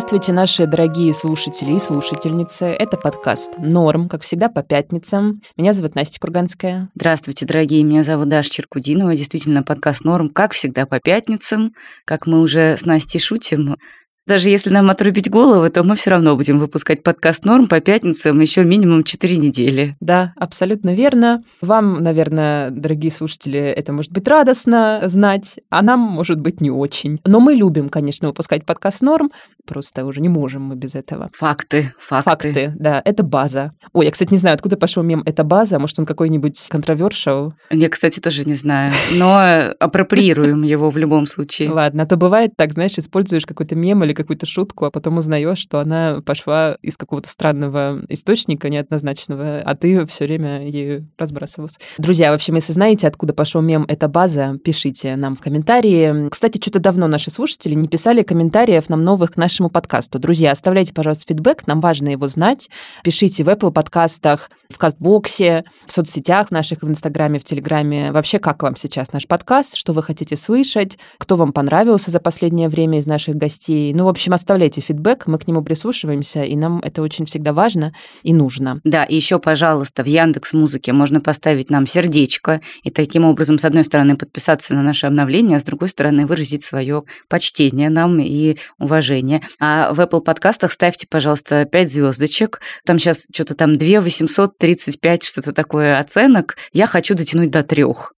Здравствуйте, наши дорогие слушатели и слушательницы. Это подкаст «Норм», как всегда, по пятницам. Меня зовут Настя Курганская. Здравствуйте, дорогие. Меня зовут Даша Черкудинова. Действительно, подкаст «Норм», как всегда, по пятницам. Как мы уже с Настей шутим, даже если нам отрубить голову, то мы все равно будем выпускать подкаст «Норм» по пятницам еще минимум 4 недели. Да, абсолютно верно. Вам, наверное, дорогие слушатели, это может быть радостно знать, а нам, может быть, не очень. Но мы любим, конечно, выпускать подкаст «Норм», просто уже не можем мы без этого. Факты, факты. Факты, да, это база. Ой, я, кстати, не знаю, откуда пошел мем «это база», может, он какой-нибудь контровершил? Я, кстати, тоже не знаю, но апроприируем его в любом случае. Ладно, а то бывает так, знаешь, используешь какой-то мем или какую-то шутку, а потом узнаешь, что она пошла из какого-то странного источника неоднозначного, а ты все время ею разбрасывался. Друзья, в общем, если знаете, откуда пошел мем «Это база», пишите нам в комментарии. Кстати, что-то давно наши слушатели не писали комментариев нам новых к нашему подкасту. Друзья, оставляйте, пожалуйста, фидбэк, нам важно его знать. Пишите в Apple подкастах, в Кастбоксе, в соцсетях наших, в Инстаграме, в Телеграме. Вообще, как вам сейчас наш подкаст, что вы хотите слышать, кто вам понравился за последнее время из наших гостей. Ну, в общем, оставляйте фидбэк, мы к нему прислушиваемся, и нам это очень всегда важно и нужно. Да, и еще, пожалуйста, в Яндекс Музыке можно поставить нам сердечко, и таким образом, с одной стороны, подписаться на наше обновление, а с другой стороны, выразить свое почтение нам и уважение. А в Apple подкастах ставьте, пожалуйста, 5 звездочек. Там сейчас что-то там 2 835, что-то такое оценок. Я хочу дотянуть до трех.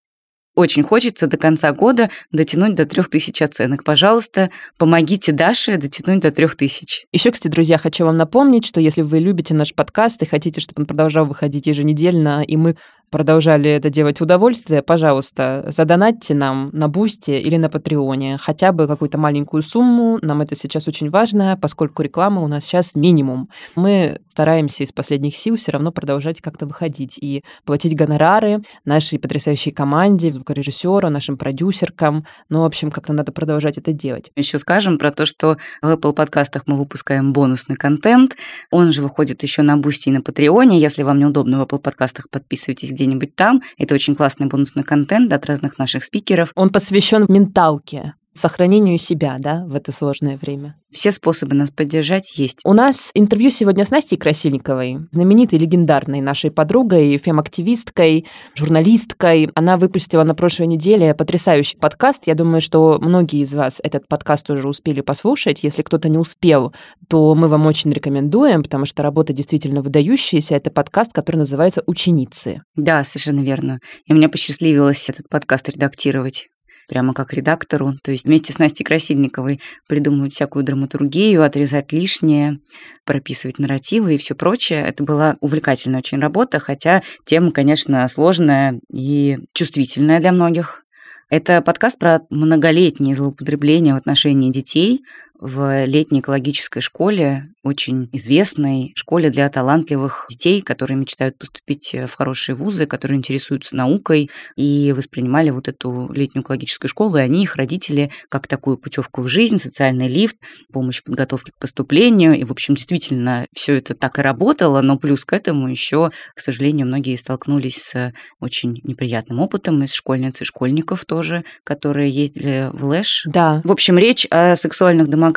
Очень хочется до конца года дотянуть до 3000 оценок. Пожалуйста, помогите Даше дотянуть до 3000. Еще, кстати, друзья, хочу вам напомнить, что если вы любите наш подкаст и хотите, чтобы он продолжал выходить еженедельно, и мы продолжали это делать в удовольствие, пожалуйста, задонатьте нам на Бусте или на Патреоне хотя бы какую-то маленькую сумму. Нам это сейчас очень важно, поскольку реклама у нас сейчас минимум. Мы стараемся из последних сил все равно продолжать как-то выходить и платить гонорары нашей потрясающей команде, звукорежиссеру, нашим продюсеркам. Ну, в общем, как-то надо продолжать это делать. Еще скажем про то, что в Apple подкастах мы выпускаем бонусный контент. Он же выходит еще на Boosty и на Патреоне. Если вам неудобно в Apple подкастах, подписывайтесь где-нибудь там. Это очень классный бонусный контент от разных наших спикеров. Он посвящен менталке, сохранению себя, да, в это сложное время. Все способы нас поддержать есть. У нас интервью сегодня с Настей Красильниковой, знаменитой, легендарной нашей подругой, фем-активисткой, журналисткой. Она выпустила на прошлой неделе потрясающий подкаст. Я думаю, что многие из вас этот подкаст уже успели послушать. Если кто-то не успел, то мы вам очень рекомендуем, потому что работа действительно выдающаяся. Это подкаст, который называется «Ученицы». Да, совершенно верно. И мне посчастливилось этот подкаст редактировать прямо как редактору. То есть вместе с Настей Красильниковой придумывать всякую драматургию, отрезать лишнее, прописывать нарративы и все прочее. Это была увлекательная очень работа, хотя тема, конечно, сложная и чувствительная для многих. Это подкаст про многолетние злоупотребления в отношении детей в летней экологической школе очень известной школе для талантливых детей, которые мечтают поступить э, в хорошие вузы, которые интересуются наукой и воспринимали вот эту летнюю экологическую школу, и они, их родители, как такую путевку в жизнь, социальный лифт, помощь в подготовке к поступлению. И, в общем, действительно, все это так и работало, но плюс к этому еще, к сожалению, многие столкнулись с очень неприятным опытом из школьниц и школьников тоже, которые ездили в Лэш. Да. В общем, речь о сексуальных домогательствах,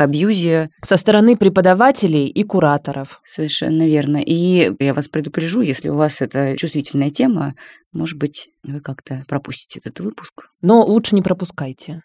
абьюзе. Со стороны преподавателей преподавателей и кураторов. Совершенно верно. И я вас предупрежу, если у вас это чувствительная тема, может быть, вы как-то пропустите этот выпуск. Но лучше не пропускайте.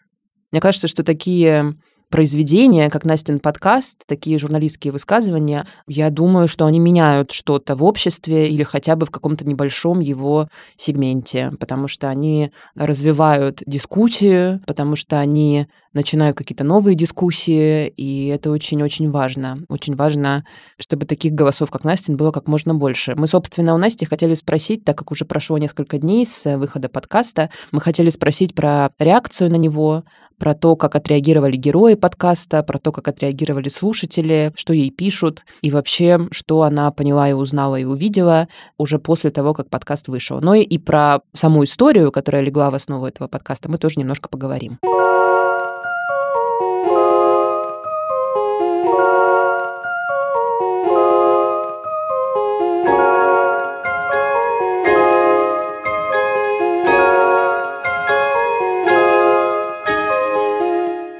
Мне кажется, что такие произведения, как Настин подкаст, такие журналистские высказывания, я думаю, что они меняют что-то в обществе или хотя бы в каком-то небольшом его сегменте, потому что они развивают дискуссию, потому что они начинают какие-то новые дискуссии, и это очень-очень важно. Очень важно, чтобы таких голосов, как Настин, было как можно больше. Мы, собственно, у Насти хотели спросить, так как уже прошло несколько дней с выхода подкаста, мы хотели спросить про реакцию на него, про то, как отреагировали герои подкаста, про то, как отреагировали слушатели, что ей пишут, и вообще, что она поняла и узнала и увидела уже после того, как подкаст вышел. Но и про саму историю, которая легла в основу этого подкаста, мы тоже немножко поговорим.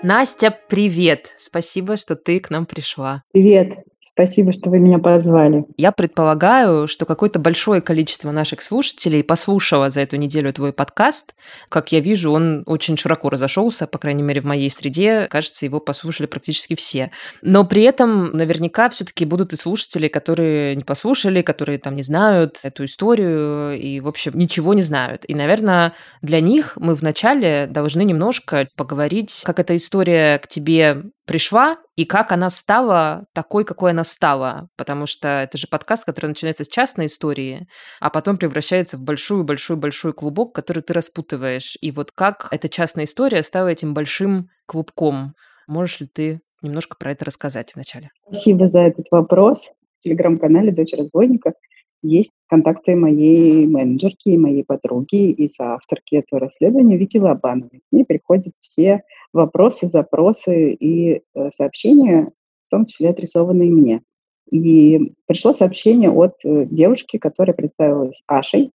Настя, привет! Спасибо, что ты к нам пришла. Привет! Спасибо, что вы меня позвали. Я предполагаю, что какое-то большое количество наших слушателей послушало за эту неделю твой подкаст. Как я вижу, он очень широко разошелся, по крайней мере, в моей среде. Кажется, его послушали практически все. Но при этом наверняка все-таки будут и слушатели, которые не послушали, которые там не знают эту историю и, в общем, ничего не знают. И, наверное, для них мы вначале должны немножко поговорить, как эта история к тебе пришла и как она стала такой, какой она стала. Потому что это же подкаст, который начинается с частной истории, а потом превращается в большую-большую-большой клубок, который ты распутываешь. И вот как эта частная история стала этим большим клубком. Можешь ли ты немножко про это рассказать вначале? Спасибо за этот вопрос. В телеграм-канале «Дочь разбойника» есть контакты моей менеджерки моей подруги и соавторки этого расследования Вики Лобановой. К приходят все вопросы, запросы и э, сообщения, в том числе адресованные мне. И пришло сообщение от э, девушки, которая представилась Ашей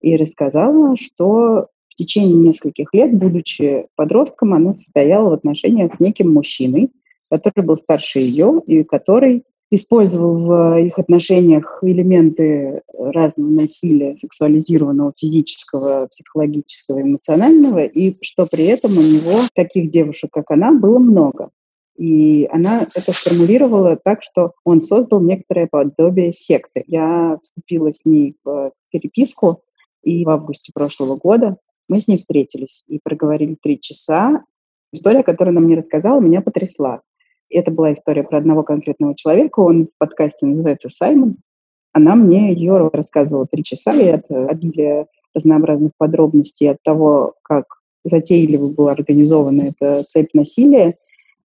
и рассказала, что в течение нескольких лет, будучи подростком, она состояла в отношениях с неким мужчиной, который был старше ее и который использовал в их отношениях элементы разного насилия, сексуализированного, физического, психологического, эмоционального, и что при этом у него таких девушек, как она, было много. И она это сформулировала так, что он создал некоторое подобие секты. Я вступила с ней в переписку, и в августе прошлого года мы с ней встретились и проговорили три часа. История, которую она мне рассказала, меня потрясла. Это была история про одного конкретного человека. Он в подкасте называется Саймон. Она мне ее рассказывала три часа, и от обилия разнообразных подробностей, от того, как затейливо была организована эта цепь насилия,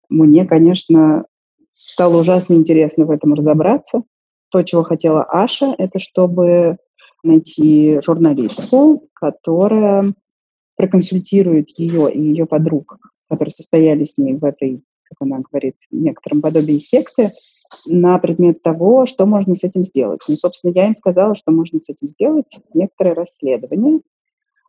мне, конечно, стало ужасно интересно в этом разобраться. То, чего хотела Аша, это чтобы найти журналистку, которая проконсультирует ее и ее подруг, которые состояли с ней в этой как она говорит, некотором подобии секты на предмет того, что можно с этим сделать. Ну, собственно, я им сказала, что можно с этим сделать некоторое расследование,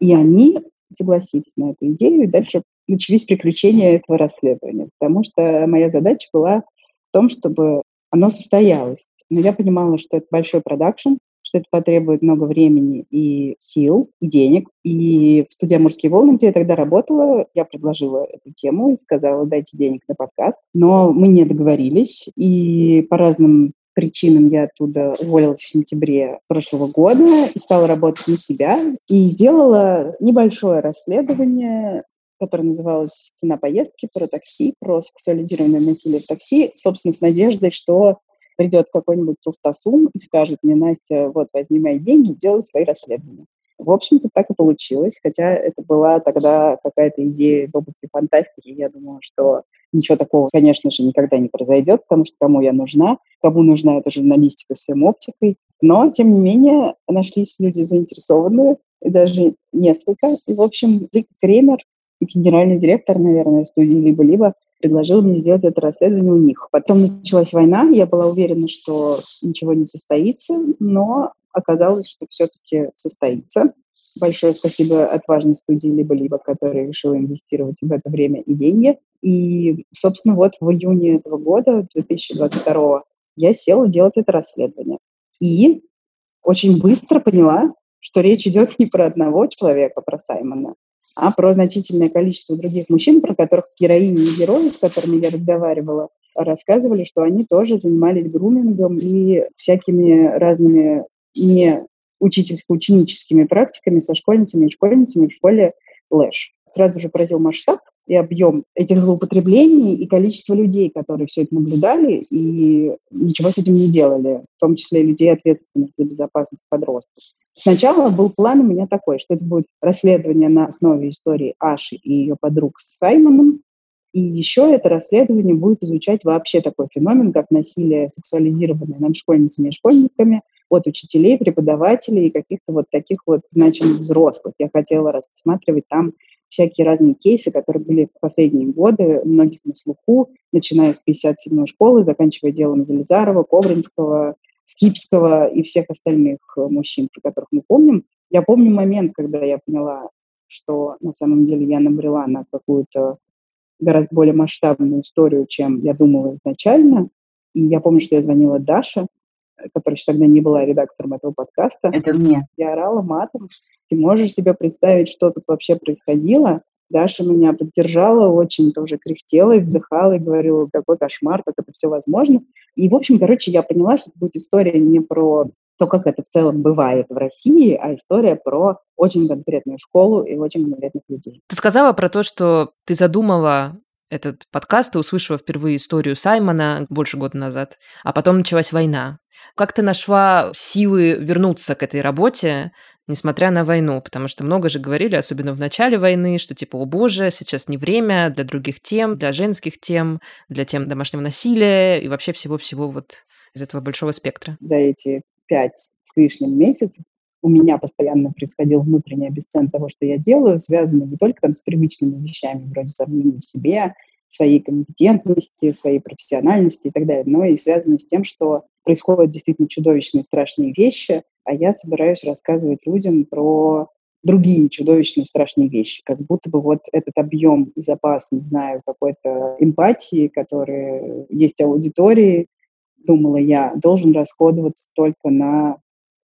и они согласились на эту идею, и дальше начались приключения этого расследования, потому что моя задача была в том, чтобы оно состоялось. Но я понимала, что это большой продакшн, что это потребует много времени и сил, и денег. И в студии «Амурские волны», где я тогда работала, я предложила эту тему и сказала, дайте денег на подкаст. Но мы не договорились, и по разным причинам я оттуда уволилась в сентябре прошлого года и стала работать на себя. И сделала небольшое расследование которое называлось «Цена поездки», про такси, про сексуализированное насилие в такси, собственно, с надеждой, что придет какой-нибудь толстосум и скажет мне, Настя, вот, возьми мои деньги, делай свои расследования. В общем-то, так и получилось, хотя это была тогда какая-то идея из области фантастики. Я думала, что ничего такого, конечно же, никогда не произойдет, потому что кому я нужна, кому нужна эта журналистика с оптикой. Но, тем не менее, нашлись люди заинтересованные, и даже несколько. И, в общем, Рик Кремер, генеральный директор, наверное, студии «Либо-либо», предложил мне сделать это расследование у них. Потом началась война, я была уверена, что ничего не состоится, но оказалось, что все-таки состоится. Большое спасибо отважной студии «Либо-либо», которая решила инвестировать в это время и деньги. И, собственно, вот в июне этого года, 2022, я села делать это расследование. И очень быстро поняла, что речь идет не про одного человека, про Саймона, а про значительное количество других мужчин, про которых героини и герои, с которыми я разговаривала, рассказывали, что они тоже занимались грумингом и всякими разными не учительско-ученическими практиками со школьницами и школьницами в школе Лэш. Сразу же поразил масштаб и объем этих злоупотреблений и количество людей, которые все это наблюдали и ничего с этим не делали, в том числе и людей, ответственных за безопасность подростков. Сначала был план у меня такой, что это будет расследование на основе истории Аши и ее подруг с Саймоном, и еще это расследование будет изучать вообще такой феномен, как насилие сексуализированное над школьницами и школьниками от учителей, преподавателей и каких-то вот таких вот значимых взрослых. Я хотела рассматривать там всякие разные кейсы, которые были в последние годы, многих на слуху, начиная с 57-й школы, заканчивая делом Велизарова, Ковринского, Скипского и всех остальных э, мужчин, про которых мы помним. Я помню момент, когда я поняла, что на самом деле я набрела на какую-то гораздо более масштабную историю, чем я думала изначально. И я помню, что я звонила Даше, которая еще тогда не была редактором этого подкаста. Это мне. Я орала матом. Ты можешь себе представить, что тут вообще происходило? Даша меня поддержала, очень тоже кряхтела и вздыхала, и говорила, какой кошмар, как это все возможно. И, в общем, короче, я поняла, что это будет история не про то, как это в целом бывает в России, а история про очень конкретную школу и очень конкретных людей. Ты сказала про то, что ты задумала этот подкаст, ты услышала впервые историю Саймона больше года назад, а потом началась война. Как ты нашла силы вернуться к этой работе, несмотря на войну? Потому что много же говорили, особенно в начале войны, что типа, о боже, сейчас не время для других тем, для женских тем, для тем домашнего насилия и вообще всего-всего вот из этого большого спектра. За эти пять с лишним месяцев у меня постоянно происходил внутренний обесцен того, что я делаю, связанный не только там с привычными вещами, вроде сомнений в себе, своей компетентности, своей профессиональности и так далее, но и связанный с тем, что происходят действительно чудовищные страшные вещи, а я собираюсь рассказывать людям про другие чудовищные страшные вещи, как будто бы вот этот объем и запас, не знаю, какой-то эмпатии, который есть аудитории, думала я, должен расходоваться только на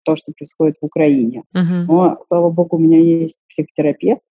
то, что происходит в Украине. Uh-huh. Но, слава богу, у меня есть психотерапевт,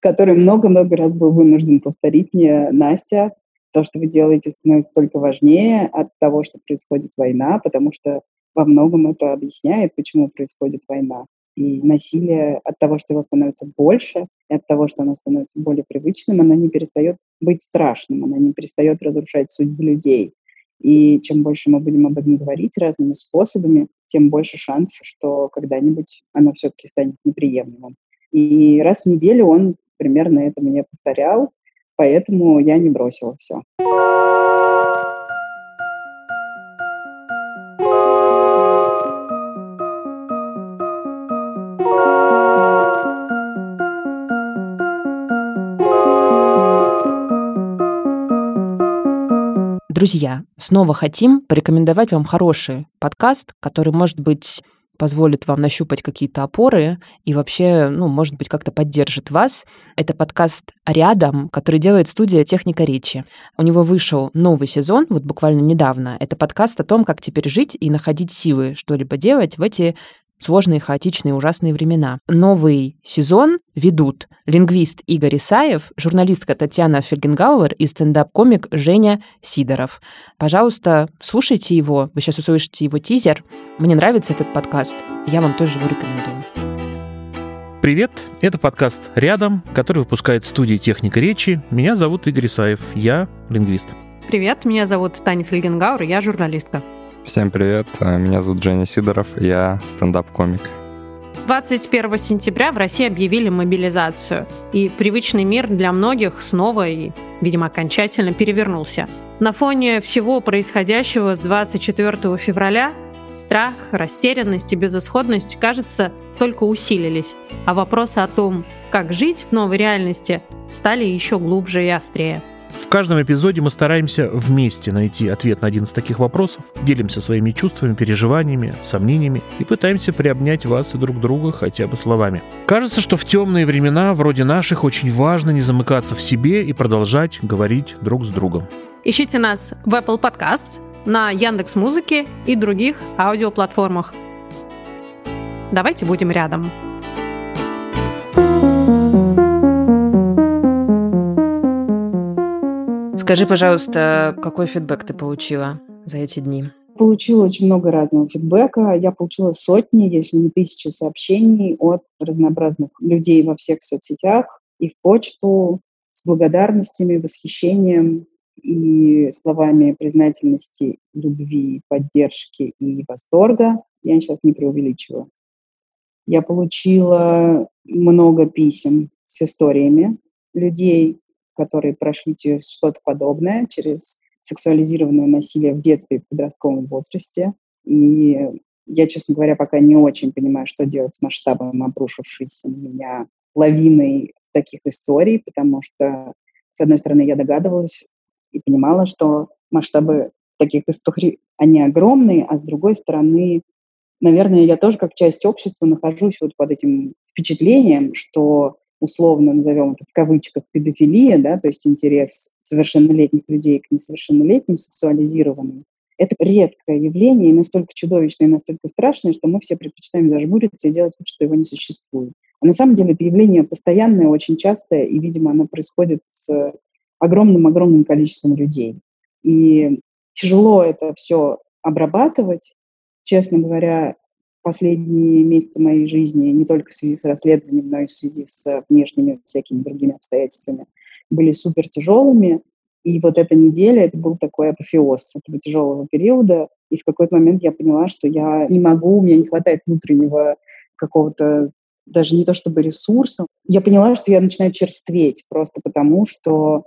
который много-много раз был вынужден повторить мне, Настя, то, что вы делаете, становится только важнее от того, что происходит война, потому что во многом это объясняет, почему происходит война. И насилие от того, что его становится больше, и от того, что оно становится более привычным, оно не перестает быть страшным, оно не перестает разрушать судьбы людей. И чем больше мы будем об этом говорить разными способами, тем больше шанс, что когда-нибудь оно все-таки станет неприемлемым. И раз в неделю он примерно это мне повторял, поэтому я не бросила все. Друзья, снова хотим порекомендовать вам хороший подкаст, который, может быть, позволит вам нащупать какие-то опоры и вообще, ну, может быть, как-то поддержит вас. Это подкаст «Рядом», который делает студия «Техника речи». У него вышел новый сезон, вот буквально недавно. Это подкаст о том, как теперь жить и находить силы что-либо делать в эти сложные, хаотичные, ужасные времена. Новый сезон ведут лингвист Игорь Исаев, журналистка Татьяна Фельгенгауэр и стендап-комик Женя Сидоров. Пожалуйста, слушайте его. Вы сейчас услышите его тизер. Мне нравится этот подкаст. Я вам тоже его рекомендую. Привет, это подкаст «Рядом», который выпускает студия «Техника речи». Меня зовут Игорь Исаев, я лингвист. Привет, меня зовут Таня Фельгенгауэр, я журналистка. Всем привет, э, меня зовут Женя Сидоров, я стендап-комик. 21 сентября в России объявили мобилизацию, и привычный мир для многих снова и, видимо, окончательно перевернулся. На фоне всего происходящего с 24 февраля страх, растерянность и безысходность, кажется, только усилились, а вопросы о том, как жить в новой реальности, стали еще глубже и острее. В каждом эпизоде мы стараемся вместе найти ответ на один из таких вопросов, делимся своими чувствами, переживаниями, сомнениями и пытаемся приобнять вас и друг друга хотя бы словами. Кажется, что в темные времена, вроде наших, очень важно не замыкаться в себе и продолжать говорить друг с другом. Ищите нас в Apple Podcasts, на Яндекс Музыке и других аудиоплатформах. Давайте будем рядом. Скажи, пожалуйста, какой фидбэк ты получила за эти дни? Получила очень много разного фидбэка. Я получила сотни, если не тысячи сообщений от разнообразных людей во всех соцсетях и в почту с благодарностями, восхищением и словами признательности, любви, поддержки и восторга. Я сейчас не преувеличиваю. Я получила много писем с историями людей, которые прошли через что-то подобное, через сексуализированное насилие в детстве и подростковом возрасте. И я, честно говоря, пока не очень понимаю, что делать с масштабом обрушившейся на меня лавиной таких историй, потому что, с одной стороны, я догадывалась и понимала, что масштабы таких историй, они огромные, а с другой стороны, наверное, я тоже как часть общества нахожусь вот под этим впечатлением, что условно назовем это в кавычках педофилия, да, то есть интерес совершеннолетних людей к несовершеннолетним, сексуализированным, это редкое явление и настолько чудовищное, и настолько страшное, что мы все предпочитаем зажмуриться и делать вид, что его не существует. А на самом деле это явление постоянное, очень частое, и, видимо, оно происходит с огромным-огромным количеством людей. И тяжело это все обрабатывать. Честно говоря, последние месяцы моей жизни, не только в связи с расследованием, но и в связи с внешними всякими другими обстоятельствами, были супер тяжелыми. И вот эта неделя, это был такой апофеоз этого тяжелого периода. И в какой-то момент я поняла, что я не могу, у меня не хватает внутреннего какого-то даже не то чтобы ресурса. Я поняла, что я начинаю черстветь просто потому, что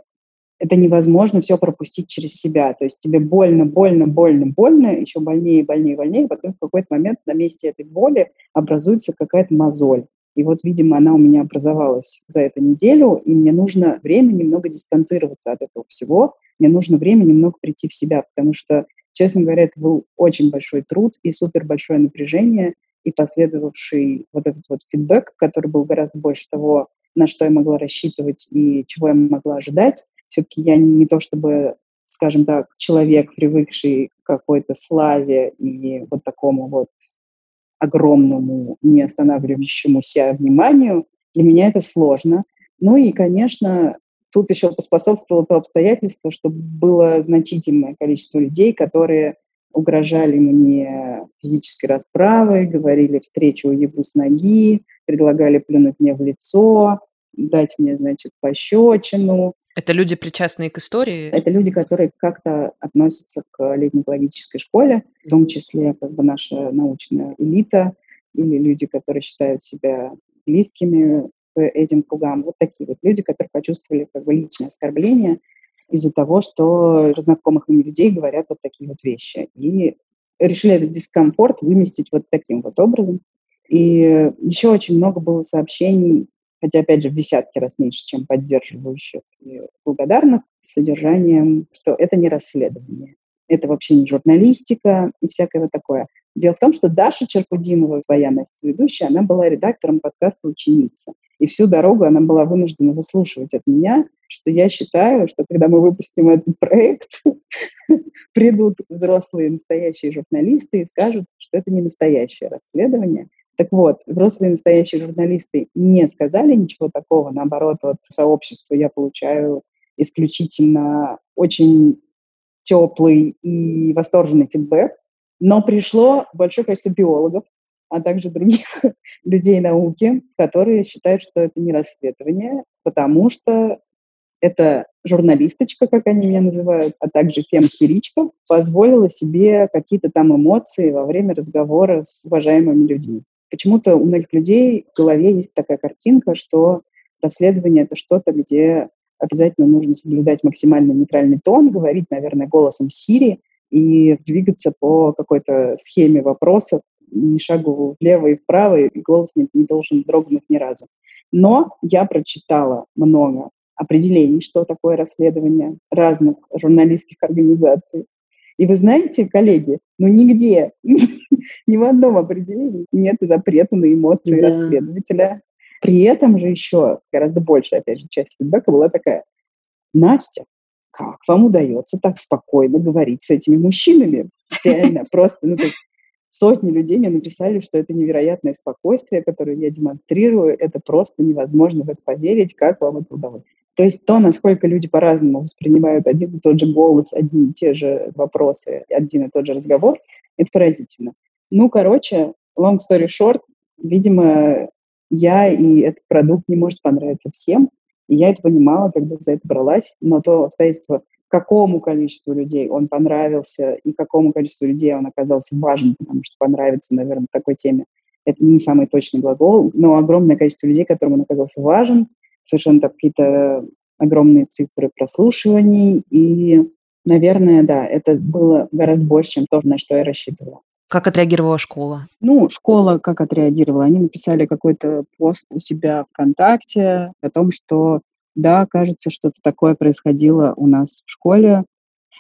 это невозможно все пропустить через себя. То есть тебе больно, больно, больно, больно, еще больнее, больнее, больнее, потом в какой-то момент на месте этой боли образуется какая-то мозоль. И вот, видимо, она у меня образовалась за эту неделю, и мне нужно время немного дистанцироваться от этого всего, мне нужно время немного прийти в себя, потому что, честно говоря, это был очень большой труд и супер большое напряжение, и последовавший вот этот вот фидбэк, который был гораздо больше того, на что я могла рассчитывать и чего я могла ожидать. Все-таки я не то чтобы, скажем так, человек, привыкший к какой-то славе и вот такому вот огромному, не останавливающемуся вниманию. Для меня это сложно. Ну и, конечно, тут еще поспособствовало то обстоятельство, что было значительное количество людей, которые угрожали мне физической расправой, говорили встречу уебу с ноги, предлагали плюнуть мне в лицо, дать мне, значит, пощечину. Это люди, причастные к истории? Это люди, которые как-то относятся к летней школе, в том числе как бы наша научная элита или люди, которые считают себя близкими к этим кругам. Вот такие вот люди, которые почувствовали как бы личное оскорбление из-за того, что разнакомых им людей говорят вот такие вот вещи. И решили этот дискомфорт выместить вот таким вот образом. И еще очень много было сообщений хотя, опять же, в десятки раз меньше, чем поддерживающих и благодарных, содержанием, что это не расследование, это вообще не журналистика и всякое вот такое. Дело в том, что Даша Черкудинова, твоя Настя ведущая, она была редактором подкаста «Ученица». И всю дорогу она была вынуждена выслушивать от меня, что я считаю, что когда мы выпустим этот проект, придут взрослые настоящие журналисты и скажут, что это не настоящее расследование, так вот, взрослые настоящие журналисты не сказали ничего такого. Наоборот, от сообщества я получаю исключительно очень теплый и восторженный фидбэк. Но пришло большое количество биологов, а также других людей науки, которые считают, что это не расследование, потому что эта журналисточка, как они меня называют, а также фем-хиричка, позволила себе какие-то там эмоции во время разговора с уважаемыми людьми. Почему-то у многих людей в голове есть такая картинка, что расследование — это что-то, где обязательно нужно соблюдать максимально нейтральный тон, говорить, наверное, голосом Сири и двигаться по какой-то схеме вопросов, ни шагу влево и вправо, и голос не, не должен дрогнуть ни разу. Но я прочитала много определений, что такое расследование разных журналистских организаций. И вы знаете, коллеги, ну нигде Ни в одном определении нет запрета на эмоции да. расследователя. При этом же еще гораздо больше, опять же, часть фидбэка была такая. Настя, как вам удается так спокойно говорить с этими мужчинами? Реально, просто, ну, то есть сотни людей мне написали, что это невероятное спокойствие, которое я демонстрирую, это просто невозможно в это поверить, как вам это удалось. То есть то, насколько люди по-разному воспринимают один и тот же голос, одни и те же вопросы, один и тот же разговор, это поразительно. Ну, короче, long story short, видимо, я и этот продукт не может понравиться всем. И я это понимала, когда за это бралась. Но то обстоятельство, какому количеству людей он понравился и какому количеству людей он оказался важен, потому что понравится, наверное, в такой теме, это не самый точный глагол, но огромное количество людей, которым он оказался важен, совершенно какие-то огромные цифры прослушиваний, и, наверное, да, это было гораздо больше, чем то, на что я рассчитывала. Как отреагировала школа? Ну, школа как отреагировала? Они написали какой-то пост у себя ВКонтакте о том, что да, кажется, что-то такое происходило у нас в школе.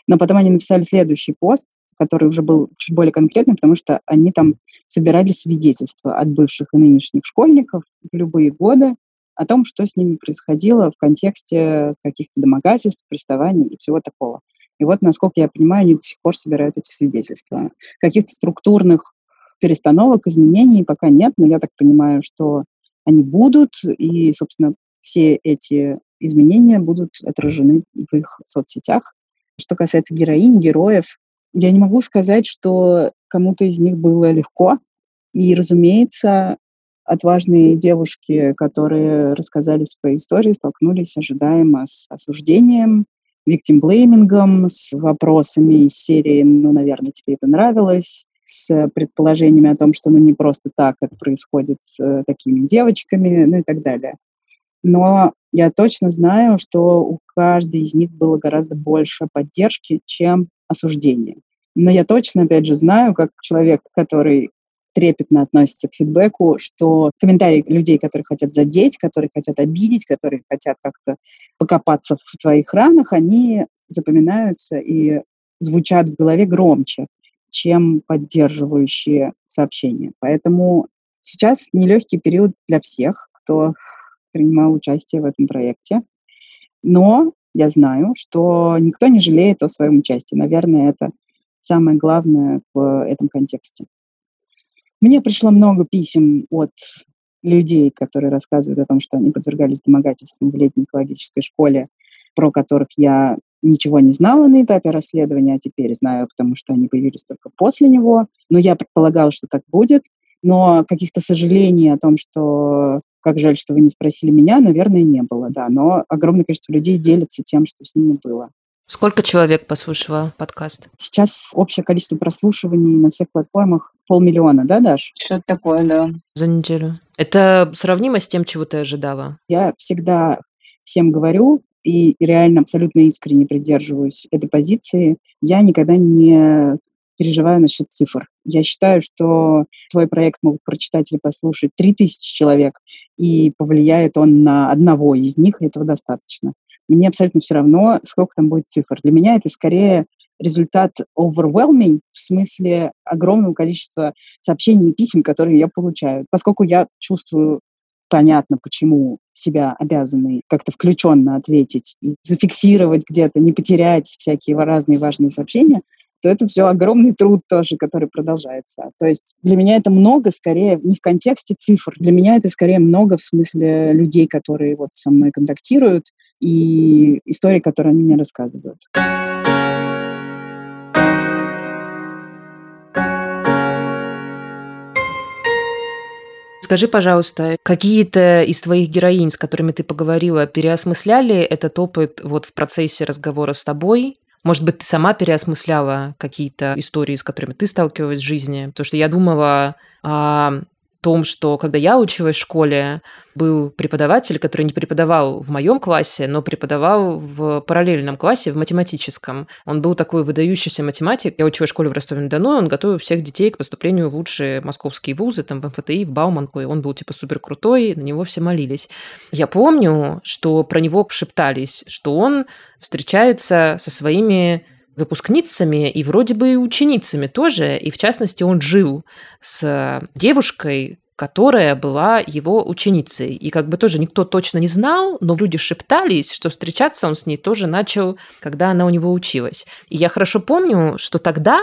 Но потом они написали следующий пост, который уже был чуть более конкретный, потому что они там собирали свидетельства от бывших и нынешних школьников в любые годы о том, что с ними происходило в контексте каких-то домогательств, приставаний и всего такого. И вот, насколько я понимаю, они до сих пор собирают эти свидетельства. Каких-то структурных перестановок, изменений пока нет, но я так понимаю, что они будут, и, собственно, все эти изменения будут отражены в их соцсетях. Что касается героинь, героев, я не могу сказать, что кому-то из них было легко. И, разумеется, отважные девушки, которые рассказали свои истории, столкнулись ожидаемо с осуждением, виктимблеймингом, с вопросами из серии «Ну, наверное, тебе это нравилось», с предположениями о том, что ну не просто так это происходит с э, такими девочками, ну и так далее. Но я точно знаю, что у каждой из них было гораздо больше поддержки, чем осуждения. Но я точно, опять же, знаю, как человек, который трепетно относится к фидбэку, что комментарии людей, которые хотят задеть, которые хотят обидеть, которые хотят как-то покопаться в твоих ранах, они запоминаются и звучат в голове громче, чем поддерживающие сообщения. Поэтому сейчас нелегкий период для всех, кто принимал участие в этом проекте. Но я знаю, что никто не жалеет о своем участии. Наверное, это самое главное в этом контексте. Мне пришло много писем от людей, которые рассказывают о том, что они подвергались домогательствам в летней экологической школе, про которых я ничего не знала на этапе расследования, а теперь знаю, потому что они появились только после него. Но я предполагала, что так будет. Но каких-то сожалений о том, что как жаль, что вы не спросили меня, наверное, не было, да. Но огромное количество людей делятся тем, что с ними было. Сколько человек послушало подкаст? Сейчас общее количество прослушиваний на всех платформах полмиллиона, да, Даш? Что-то такое, да. За неделю. Это сравнимо с тем, чего ты ожидала? Я всегда всем говорю, и реально абсолютно искренне придерживаюсь этой позиции. Я никогда не переживаю насчет цифр. Я считаю, что твой проект могут прочитать или послушать 3000 человек, и повлияет он на одного из них, и этого достаточно. Мне абсолютно все равно, сколько там будет цифр. Для меня это скорее результат overwhelming, в смысле огромного количества сообщений и писем, которые я получаю. Поскольку я чувствую понятно, почему себя обязаны как-то включенно ответить и зафиксировать где-то, не потерять всякие разные важные сообщения, то это все огромный труд тоже, который продолжается. То есть для меня это много, скорее, не в контексте цифр. Для меня это скорее много в смысле людей, которые вот со мной контактируют, и истории, которые они мне рассказывают. Скажи, пожалуйста, какие-то из твоих героинь, с которыми ты поговорила, переосмысляли этот опыт вот в процессе разговора с тобой? Может быть, ты сама переосмысляла какие-то истории, с которыми ты сталкивалась в жизни? Потому что я думала о том, что когда я училась в школе, был преподаватель, который не преподавал в моем классе, но преподавал в параллельном классе, в математическом. Он был такой выдающийся математик. Я училась в школе в Ростове-на-Дону, он готовил всех детей к поступлению в лучшие московские вузы, там, в МФТИ, в Бауманку, и он был, типа, супер крутой, на него все молились. Я помню, что про него шептались, что он встречается со своими выпускницами и вроде бы и ученицами тоже. И в частности, он жил с девушкой, которая была его ученицей. И как бы тоже никто точно не знал, но люди шептались, что встречаться он с ней тоже начал, когда она у него училась. И я хорошо помню, что тогда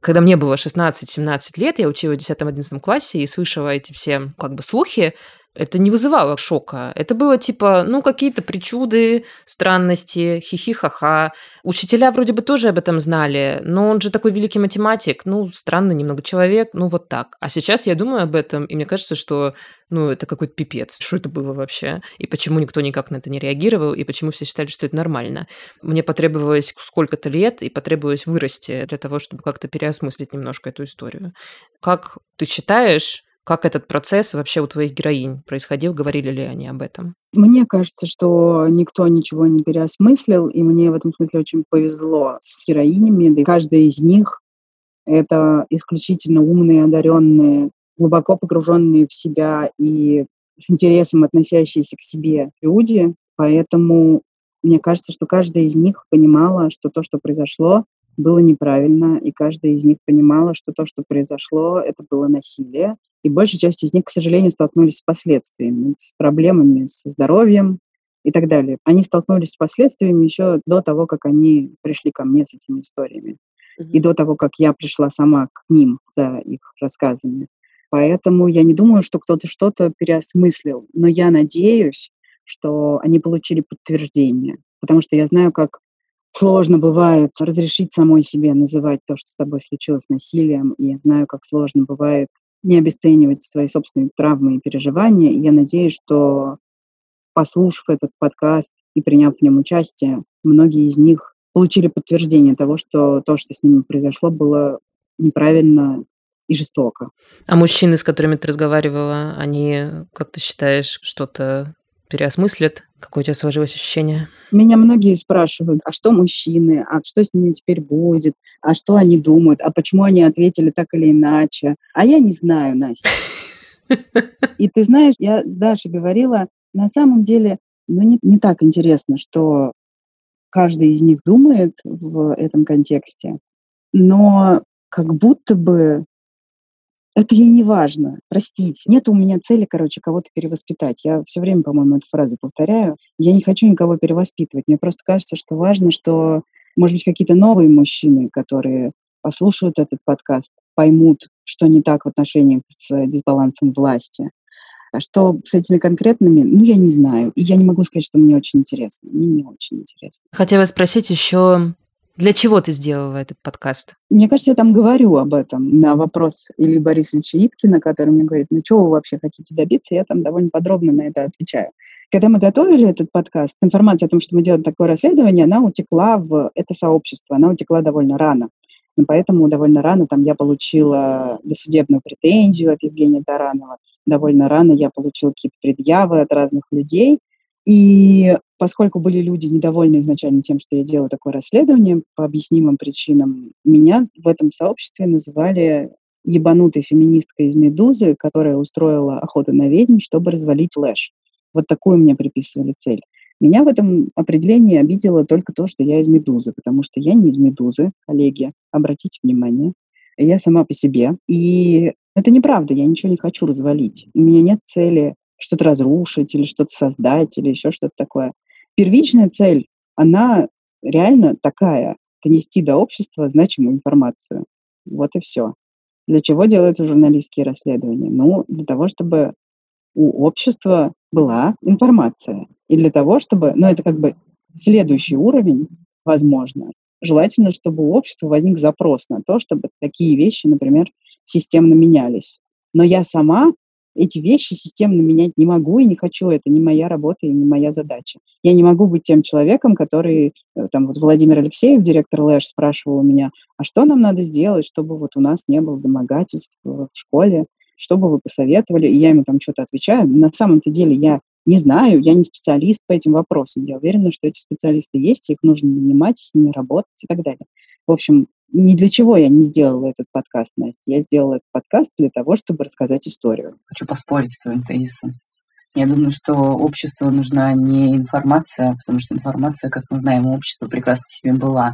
когда мне было 16-17 лет, я училась в 10-11 классе и слышала эти все как бы слухи, это не вызывало шока. Это было типа, ну, какие-то причуды, странности, хихи-ха-ха. Учителя вроде бы тоже об этом знали, но он же такой великий математик, ну, странный немного человек, ну, вот так. А сейчас я думаю об этом, и мне кажется, что, ну, это какой-то пипец. Что это было вообще? И почему никто никак на это не реагировал, и почему все считали, что это нормально? Мне потребовалось сколько-то лет, и потребовалось вырасти для того, чтобы как-то переосмыслить немножко эту историю. Как ты считаешь, как этот процесс вообще у твоих героинь происходил? Говорили ли они об этом? Мне кажется, что никто ничего не переосмыслил, и мне в этом смысле очень повезло с героинями. И каждая из них — это исключительно умные, одаренные, глубоко погруженные в себя и с интересом относящиеся к себе люди. Поэтому мне кажется, что каждая из них понимала, что то, что произошло, было неправильно, и каждая из них понимала, что то, что произошло, это было насилие, И большая часть из них, к сожалению, столкнулись с последствиями, с проблемами со здоровьем и так далее. Они столкнулись с последствиями еще до того, как они пришли ко мне с этими историями. Mm-hmm. И до того, как я пришла сама к ним за их рассказами. Поэтому я не думаю, что кто-то что-то переосмыслил. Но я надеюсь, что они получили подтверждение. Потому что я знаю, как сложно бывает разрешить самой себе называть то, что с тобой случилось насилием. И я знаю, как сложно бывает не обесценивать свои собственные травмы и переживания. И я надеюсь, что послушав этот подкаст и приняв в нем участие, многие из них получили подтверждение того, что то, что с ними произошло, было неправильно и жестоко. А мужчины, с которыми ты разговаривала, они, как ты считаешь, что-то переосмыслят? Какое у тебя сложилось ощущение? Меня многие спрашивают, а что мужчины, а что с ними теперь будет, а что они думают, а почему они ответили так или иначе. А я не знаю, Настя. И ты знаешь, я с Дашей говорила, на самом деле, ну, не, не так интересно, что каждый из них думает в этом контексте, но как будто бы это ей не важно, простите. Нет у меня цели, короче, кого-то перевоспитать. Я все время, по-моему, эту фразу повторяю. Я не хочу никого перевоспитывать. Мне просто кажется, что важно, что, может быть, какие-то новые мужчины, которые послушают этот подкаст, поймут, что не так в отношениях с дисбалансом власти. А что с этими конкретными, ну, я не знаю. И я не могу сказать, что мне очень интересно. Мне не очень интересно. Хотела спросить еще, для чего ты сделала этот подкаст? Мне кажется, я там говорю об этом на вопрос Ильи Борисовича Иткина, который мне говорит, ну что вы вообще хотите добиться? Я там довольно подробно на это отвечаю. Когда мы готовили этот подкаст, информация о том, что мы делаем такое расследование, она утекла в это сообщество, она утекла довольно рано. И поэтому довольно рано там я получила досудебную претензию от Евгения Таранова, довольно рано я получила какие-то предъявы от разных людей, и поскольку были люди недовольны изначально тем, что я делаю такое расследование, по объяснимым причинам, меня в этом сообществе называли ебанутой феминисткой из «Медузы», которая устроила охоту на ведьм, чтобы развалить Лэш. Вот такую мне приписывали цель. Меня в этом определении обидело только то, что я из «Медузы», потому что я не из «Медузы», коллеги, обратите внимание. Я сама по себе. И это неправда, я ничего не хочу развалить. У меня нет цели что-то разрушить или что-то создать или еще что-то такое. Первичная цель, она реально такая – донести до общества значимую информацию. Вот и все. Для чего делаются журналистские расследования? Ну, для того, чтобы у общества была информация. И для того, чтобы, ну, это как бы следующий уровень, возможно. Желательно, чтобы у общества возник запрос на то, чтобы такие вещи, например, системно менялись. Но я сама эти вещи системно менять не могу и не хочу. Это не моя работа и не моя задача. Я не могу быть тем человеком, который, э, там вот Владимир Алексеев, директор Лэш, спрашивал у меня, а что нам надо сделать, чтобы вот у нас не было домогательств в школе, что бы вы посоветовали? И я ему там что-то отвечаю. На самом-то деле я не знаю, я не специалист по этим вопросам. Я уверена, что эти специалисты есть, их нужно нанимать, с ними работать и так далее. В общем, ни для чего я не сделала этот подкаст, Настя. Я сделала этот подкаст для того, чтобы рассказать историю. Хочу поспорить с твоим тезисом. Я думаю, что обществу нужна не информация, потому что информация, как мы знаем, общество прекрасно себе была.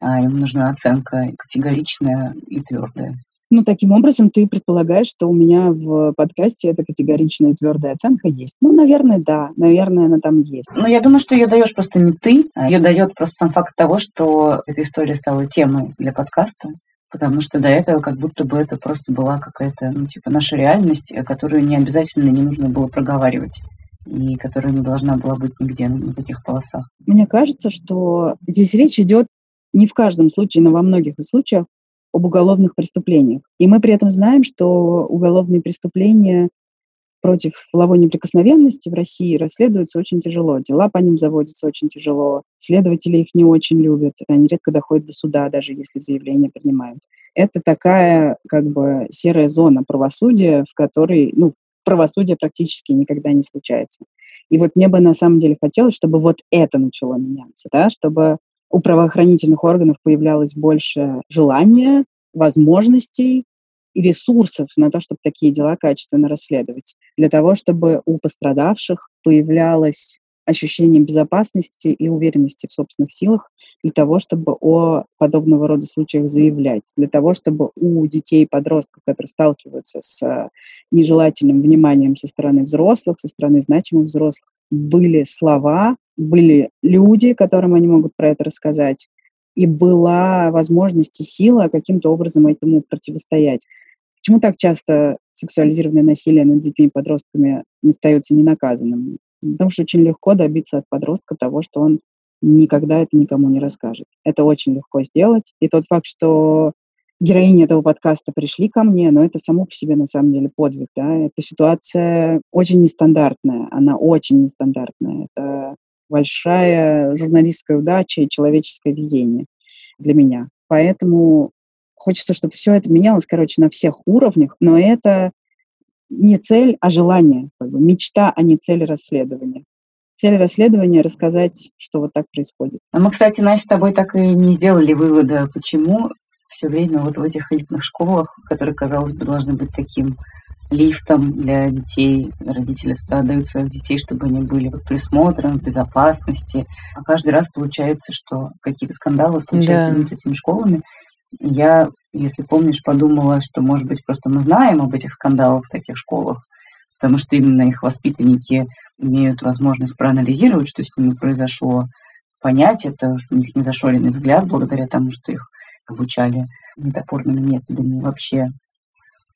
А ему нужна оценка категоричная и твердая. Ну, таким образом, ты предполагаешь, что у меня в подкасте эта категоричная твердая оценка есть. Ну, наверное, да. Наверное, она там есть. Ну, я думаю, что ее даешь просто не ты, а ее дает просто сам факт того, что эта история стала темой для подкаста. Потому что до этого как будто бы это просто была какая-то, ну, типа, наша реальность, которую не обязательно не нужно было проговаривать и которая не должна была быть нигде, на таких полосах. Мне кажется, что здесь речь идет не в каждом случае, но во многих случаях об уголовных преступлениях. И мы при этом знаем, что уголовные преступления против половой неприкосновенности в России расследуются очень тяжело. Дела по ним заводятся очень тяжело. Следователи их не очень любят. Они редко доходят до суда, даже если заявления принимают. Это такая как бы серая зона правосудия, в которой, ну, правосудие практически никогда не случается. И вот мне бы на самом деле хотелось, чтобы вот это начало меняться, да, чтобы у правоохранительных органов появлялось больше желания, возможностей и ресурсов на то, чтобы такие дела качественно расследовать. Для того, чтобы у пострадавших появлялось ощущение безопасности и уверенности в собственных силах для того, чтобы о подобного рода случаях заявлять, для того, чтобы у детей и подростков, которые сталкиваются с нежелательным вниманием со стороны взрослых, со стороны значимых взрослых, были слова, были люди, которым они могут про это рассказать, и была возможность и сила каким-то образом этому противостоять. Почему так часто сексуализированное насилие над детьми и подростками не остается ненаказанным? Потому что очень легко добиться от подростка того, что он никогда это никому не расскажет. Это очень легко сделать. И тот факт, что героини этого подкаста пришли ко мне, но это само по себе на самом деле подвиг. Да? Эта ситуация очень нестандартная. Она очень нестандартная. Это большая журналистская удача и человеческое везение для меня. Поэтому хочется, чтобы все это менялось, короче, на всех уровнях, но это не цель, а желание, как бы мечта, а не цель расследования. Цель расследования — рассказать, что вот так происходит. А мы, кстати, Настя, с тобой так и не сделали вывода, почему все время вот в этих элитных школах, которые, казалось бы, должны быть таким лифтом для детей. Родители туда отдают своих детей, чтобы они были под присмотром, в безопасности. А каждый раз получается, что какие-то скандалы случаются да. с этими школами. Я, если помнишь, подумала, что, может быть, просто мы знаем об этих скандалах в таких школах, потому что именно их воспитанники имеют возможность проанализировать, что с ними произошло, понять это, у них не зашоренный взгляд благодаря тому, что их обучали метафорными методами вообще.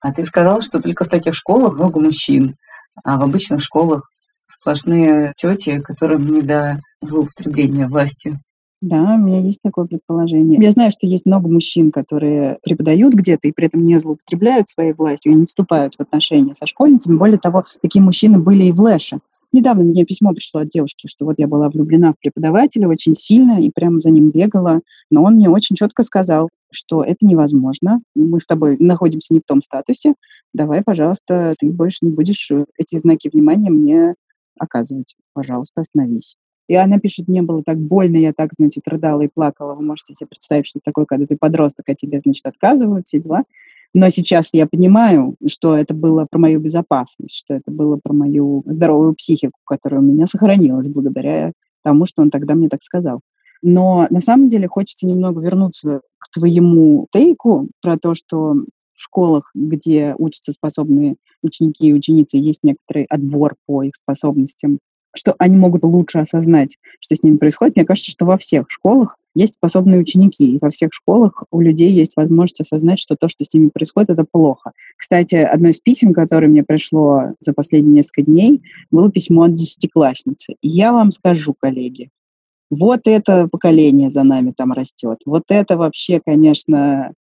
А ты сказал, что только в таких школах много мужчин, а в обычных школах сплошные тети, которым не до злоупотребления властью. Да, у меня есть такое предположение. Я знаю, что есть много мужчин, которые преподают где-то и при этом не злоупотребляют своей властью и не вступают в отношения со школьницами. Более того, такие мужчины были и в Лэше. Недавно мне письмо пришло от девушки, что вот я была влюблена в преподавателя очень сильно и прямо за ним бегала, но он мне очень четко сказал, что это невозможно, мы с тобой находимся не в том статусе, давай, пожалуйста, ты больше не будешь эти знаки внимания мне оказывать. Пожалуйста, остановись. И она пишет, мне было так больно, я так, значит, рыдала и плакала. Вы можете себе представить, что такое, когда ты подросток, а тебе, значит, отказывают, все дела. Но сейчас я понимаю, что это было про мою безопасность, что это было про мою здоровую психику, которая у меня сохранилась благодаря тому, что он тогда мне так сказал. Но на самом деле хочется немного вернуться к твоему тейку про то, что в школах, где учатся способные ученики и ученицы, есть некоторый отбор по их способностям что они могут лучше осознать, что с ними происходит. Мне кажется, что во всех школах есть способные ученики, и во всех школах у людей есть возможность осознать, что то, что с ними происходит, это плохо. Кстати, одно из писем, которое мне пришло за последние несколько дней, было письмо от десятиклассницы. И я вам скажу, коллеги, вот это поколение за нами там растет. Вот это вообще, конечно,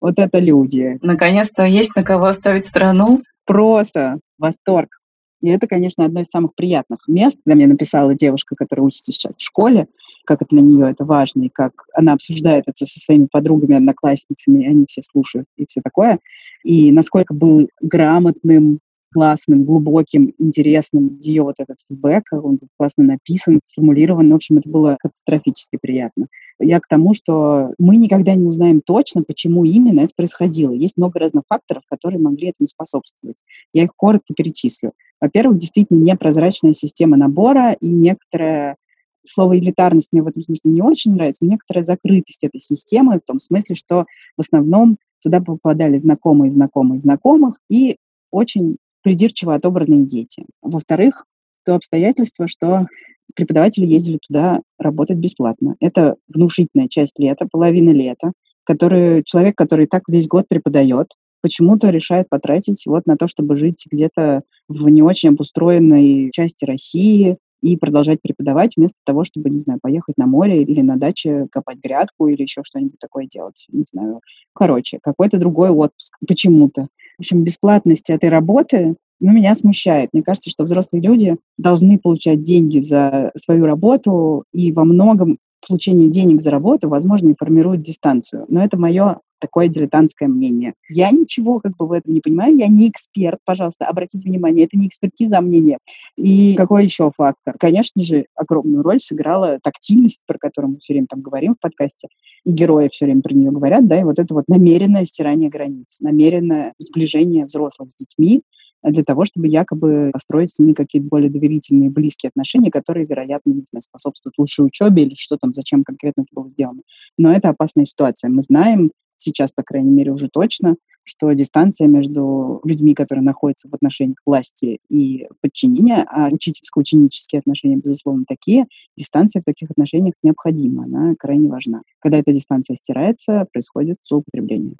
вот это люди. Наконец-то есть на кого оставить страну. Просто восторг. И это, конечно, одно из самых приятных мест. Когда мне написала девушка, которая учится сейчас в школе, как это для нее это важно, и как она обсуждает это со своими подругами, одноклассницами, и они все слушают, и все такое. И насколько был грамотным, классным, глубоким, интересным ее вот этот фидбэк, он был классно написан, сформулирован. В общем, это было катастрофически приятно. Я к тому, что мы никогда не узнаем точно, почему именно это происходило. Есть много разных факторов, которые могли этому способствовать. Я их коротко перечислю. Во-первых, действительно непрозрачная система набора и некоторая слово элитарность мне в этом смысле не очень нравится, некоторая закрытость этой системы в том смысле, что в основном туда попадали знакомые, знакомые, знакомых и очень придирчиво отобранные дети. Во-вторых, то обстоятельство, что преподаватели ездили туда работать бесплатно. Это внушительная часть лета, половина лета, который, человек, который так весь год преподает, почему-то решает потратить вот на то, чтобы жить где-то в не очень обустроенной части России и продолжать преподавать вместо того, чтобы, не знаю, поехать на море или на даче копать грядку или еще что-нибудь такое делать. Не знаю. Короче, какой-то другой отпуск почему-то. В общем, бесплатность этой работы ну, меня смущает. Мне кажется, что взрослые люди должны получать деньги за свою работу, и во многом получение денег за работу, возможно, и формирует дистанцию. Но это мое такое дилетантское мнение. Я ничего как бы в этом не понимаю, я не эксперт, пожалуйста, обратите внимание, это не экспертиза, а мнение. И какой еще фактор? Конечно же, огромную роль сыграла тактильность, про которую мы все время там говорим в подкасте, и герои все время про нее говорят, да, и вот это вот намеренное стирание границ, намеренное сближение взрослых с детьми, для того, чтобы якобы построить с ними какие-то более доверительные, близкие отношения, которые, вероятно, не знаю, способствуют лучшей учебе или что там, зачем конкретно это было сделано. Но это опасная ситуация. Мы знаем сейчас, по крайней мере, уже точно, что дистанция между людьми, которые находятся в отношениях власти и подчинения, а учительско-ученические отношения, безусловно, такие, дистанция в таких отношениях необходима, она крайне важна. Когда эта дистанция стирается, происходит злоупотребление.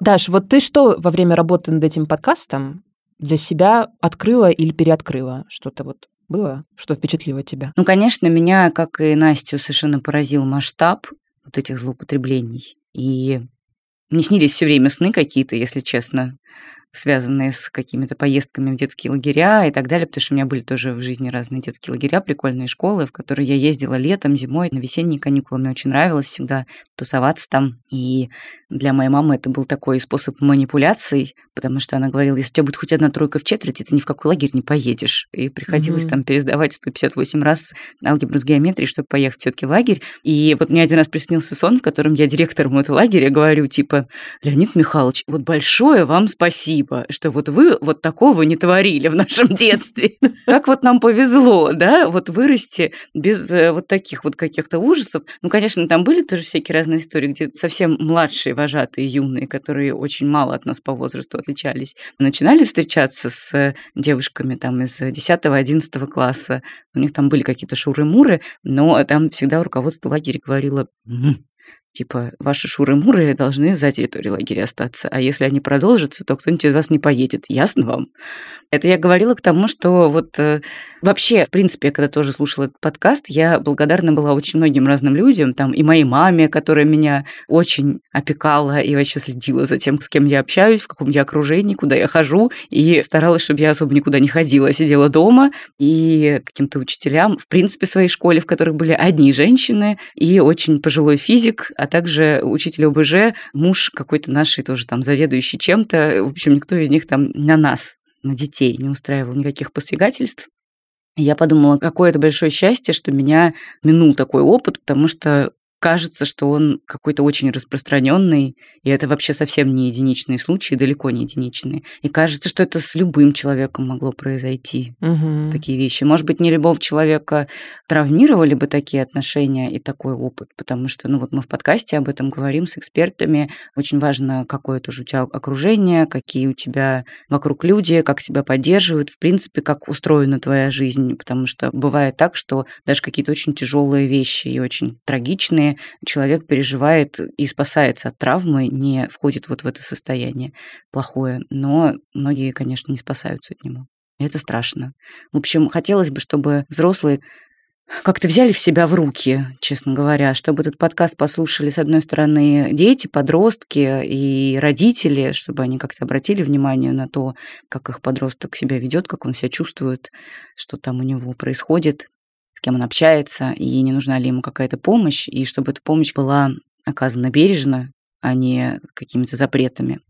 Даш, вот ты что во время работы над этим подкастом для себя открыла или переоткрыла? Что-то вот было, что впечатлило тебя? Ну, конечно, меня, как и Настю, совершенно поразил масштаб вот этих злоупотреблений. И мне снились все время сны какие-то, если честно связанные с какими-то поездками в детские лагеря и так далее, потому что у меня были тоже в жизни разные детские лагеря, прикольные школы, в которые я ездила летом, зимой, на весенние каникулы. Мне очень нравилось всегда тусоваться там. И для моей мамы это был такой способ манипуляций, потому что она говорила, если у тебя будет хоть одна тройка в четверти, ты ни в какой лагерь не поедешь. И приходилось mm-hmm. там пересдавать 158 раз алгебру с геометрией, чтобы поехать все таки в лагерь. И вот мне один раз приснился сон, в котором я директору этого лагеря говорю, типа, Леонид Михайлович, вот большое вам спасибо спасибо, что вот вы вот такого не творили в нашем детстве. Как вот нам повезло, да, вот вырасти без э, вот таких вот каких-то ужасов. Ну, конечно, там были тоже всякие разные истории, где совсем младшие вожатые, юные, которые очень мало от нас по возрасту отличались, начинали встречаться с девушками там из 10-11 класса. У них там были какие-то шуры-муры, но там всегда руководство лагеря говорило, Типа, ваши шуры-муры должны за территорией лагеря остаться, а если они продолжатся, то кто-нибудь из вас не поедет. Ясно вам? Это я говорила к тому, что вот э, вообще, в принципе, когда тоже слушала этот подкаст, я благодарна была очень многим разным людям, там и моей маме, которая меня очень опекала и вообще следила за тем, с кем я общаюсь, в каком я окружении, куда я хожу, и старалась, чтобы я особо никуда не ходила, сидела дома, и каким-то учителям, в принципе, своей школе, в которых были одни женщины и очень пожилой физик, а также учитель ОБЖ, муж какой-то нашей тоже там заведующий чем-то. В общем, никто из них там на нас, на детей не устраивал никаких посягательств. Я подумала, какое это большое счастье, что меня минул такой опыт, потому что кажется, что он какой-то очень распространенный, и это вообще совсем не единичные случаи, далеко не единичные. И кажется, что это с любым человеком могло произойти. Угу. Такие вещи. Может быть, не любого человека травмировали бы такие отношения и такой опыт, потому что, ну вот мы в подкасте об этом говорим с экспертами. Очень важно, какое тоже у тебя окружение, какие у тебя вокруг люди, как тебя поддерживают, в принципе, как устроена твоя жизнь, потому что бывает так, что даже какие-то очень тяжелые вещи и очень трагичные человек переживает и спасается от травмы, не входит вот в это состояние плохое. Но многие, конечно, не спасаются от него. И это страшно. В общем, хотелось бы, чтобы взрослые как-то взяли в себя в руки, честно говоря, чтобы этот подкаст послушали, с одной стороны, дети, подростки и родители, чтобы они как-то обратили внимание на то, как их подросток себя ведет, как он себя чувствует, что там у него происходит с кем он общается, и не нужна ли ему какая-то помощь, и чтобы эта помощь была оказана бережно, а не какими-то запретами.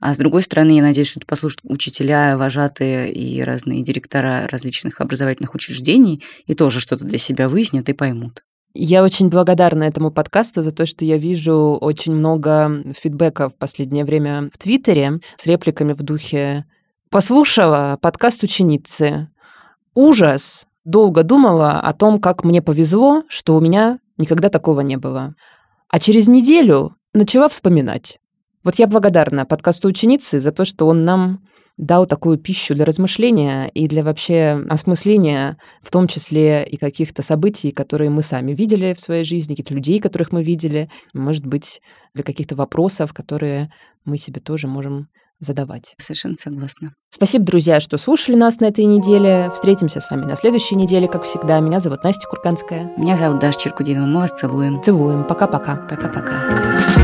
А с другой стороны, я надеюсь, что это послушают учителя, вожатые и разные директора различных образовательных учреждений и тоже что-то для себя выяснят и поймут. Я очень благодарна этому подкасту за то, что я вижу очень много фидбэка в последнее время в Твиттере с репликами в духе «Послушала подкаст ученицы. Ужас! Долго думала о том, как мне повезло, что у меня никогда такого не было. А через неделю начала вспоминать. Вот я благодарна подкасту ученицы за то, что он нам дал такую пищу для размышления и для вообще осмысления, в том числе и каких-то событий, которые мы сами видели в своей жизни, каких-то людей, которых мы видели, может быть, для каких-то вопросов, которые мы себе тоже можем задавать. Совершенно согласна. Спасибо, друзья, что слушали нас на этой неделе. Встретимся с вами на следующей неделе, как всегда. Меня зовут Настя Курканская. Меня зовут Даша Черкудинова. Мы вас целуем. Целуем. Пока-пока. Пока-пока.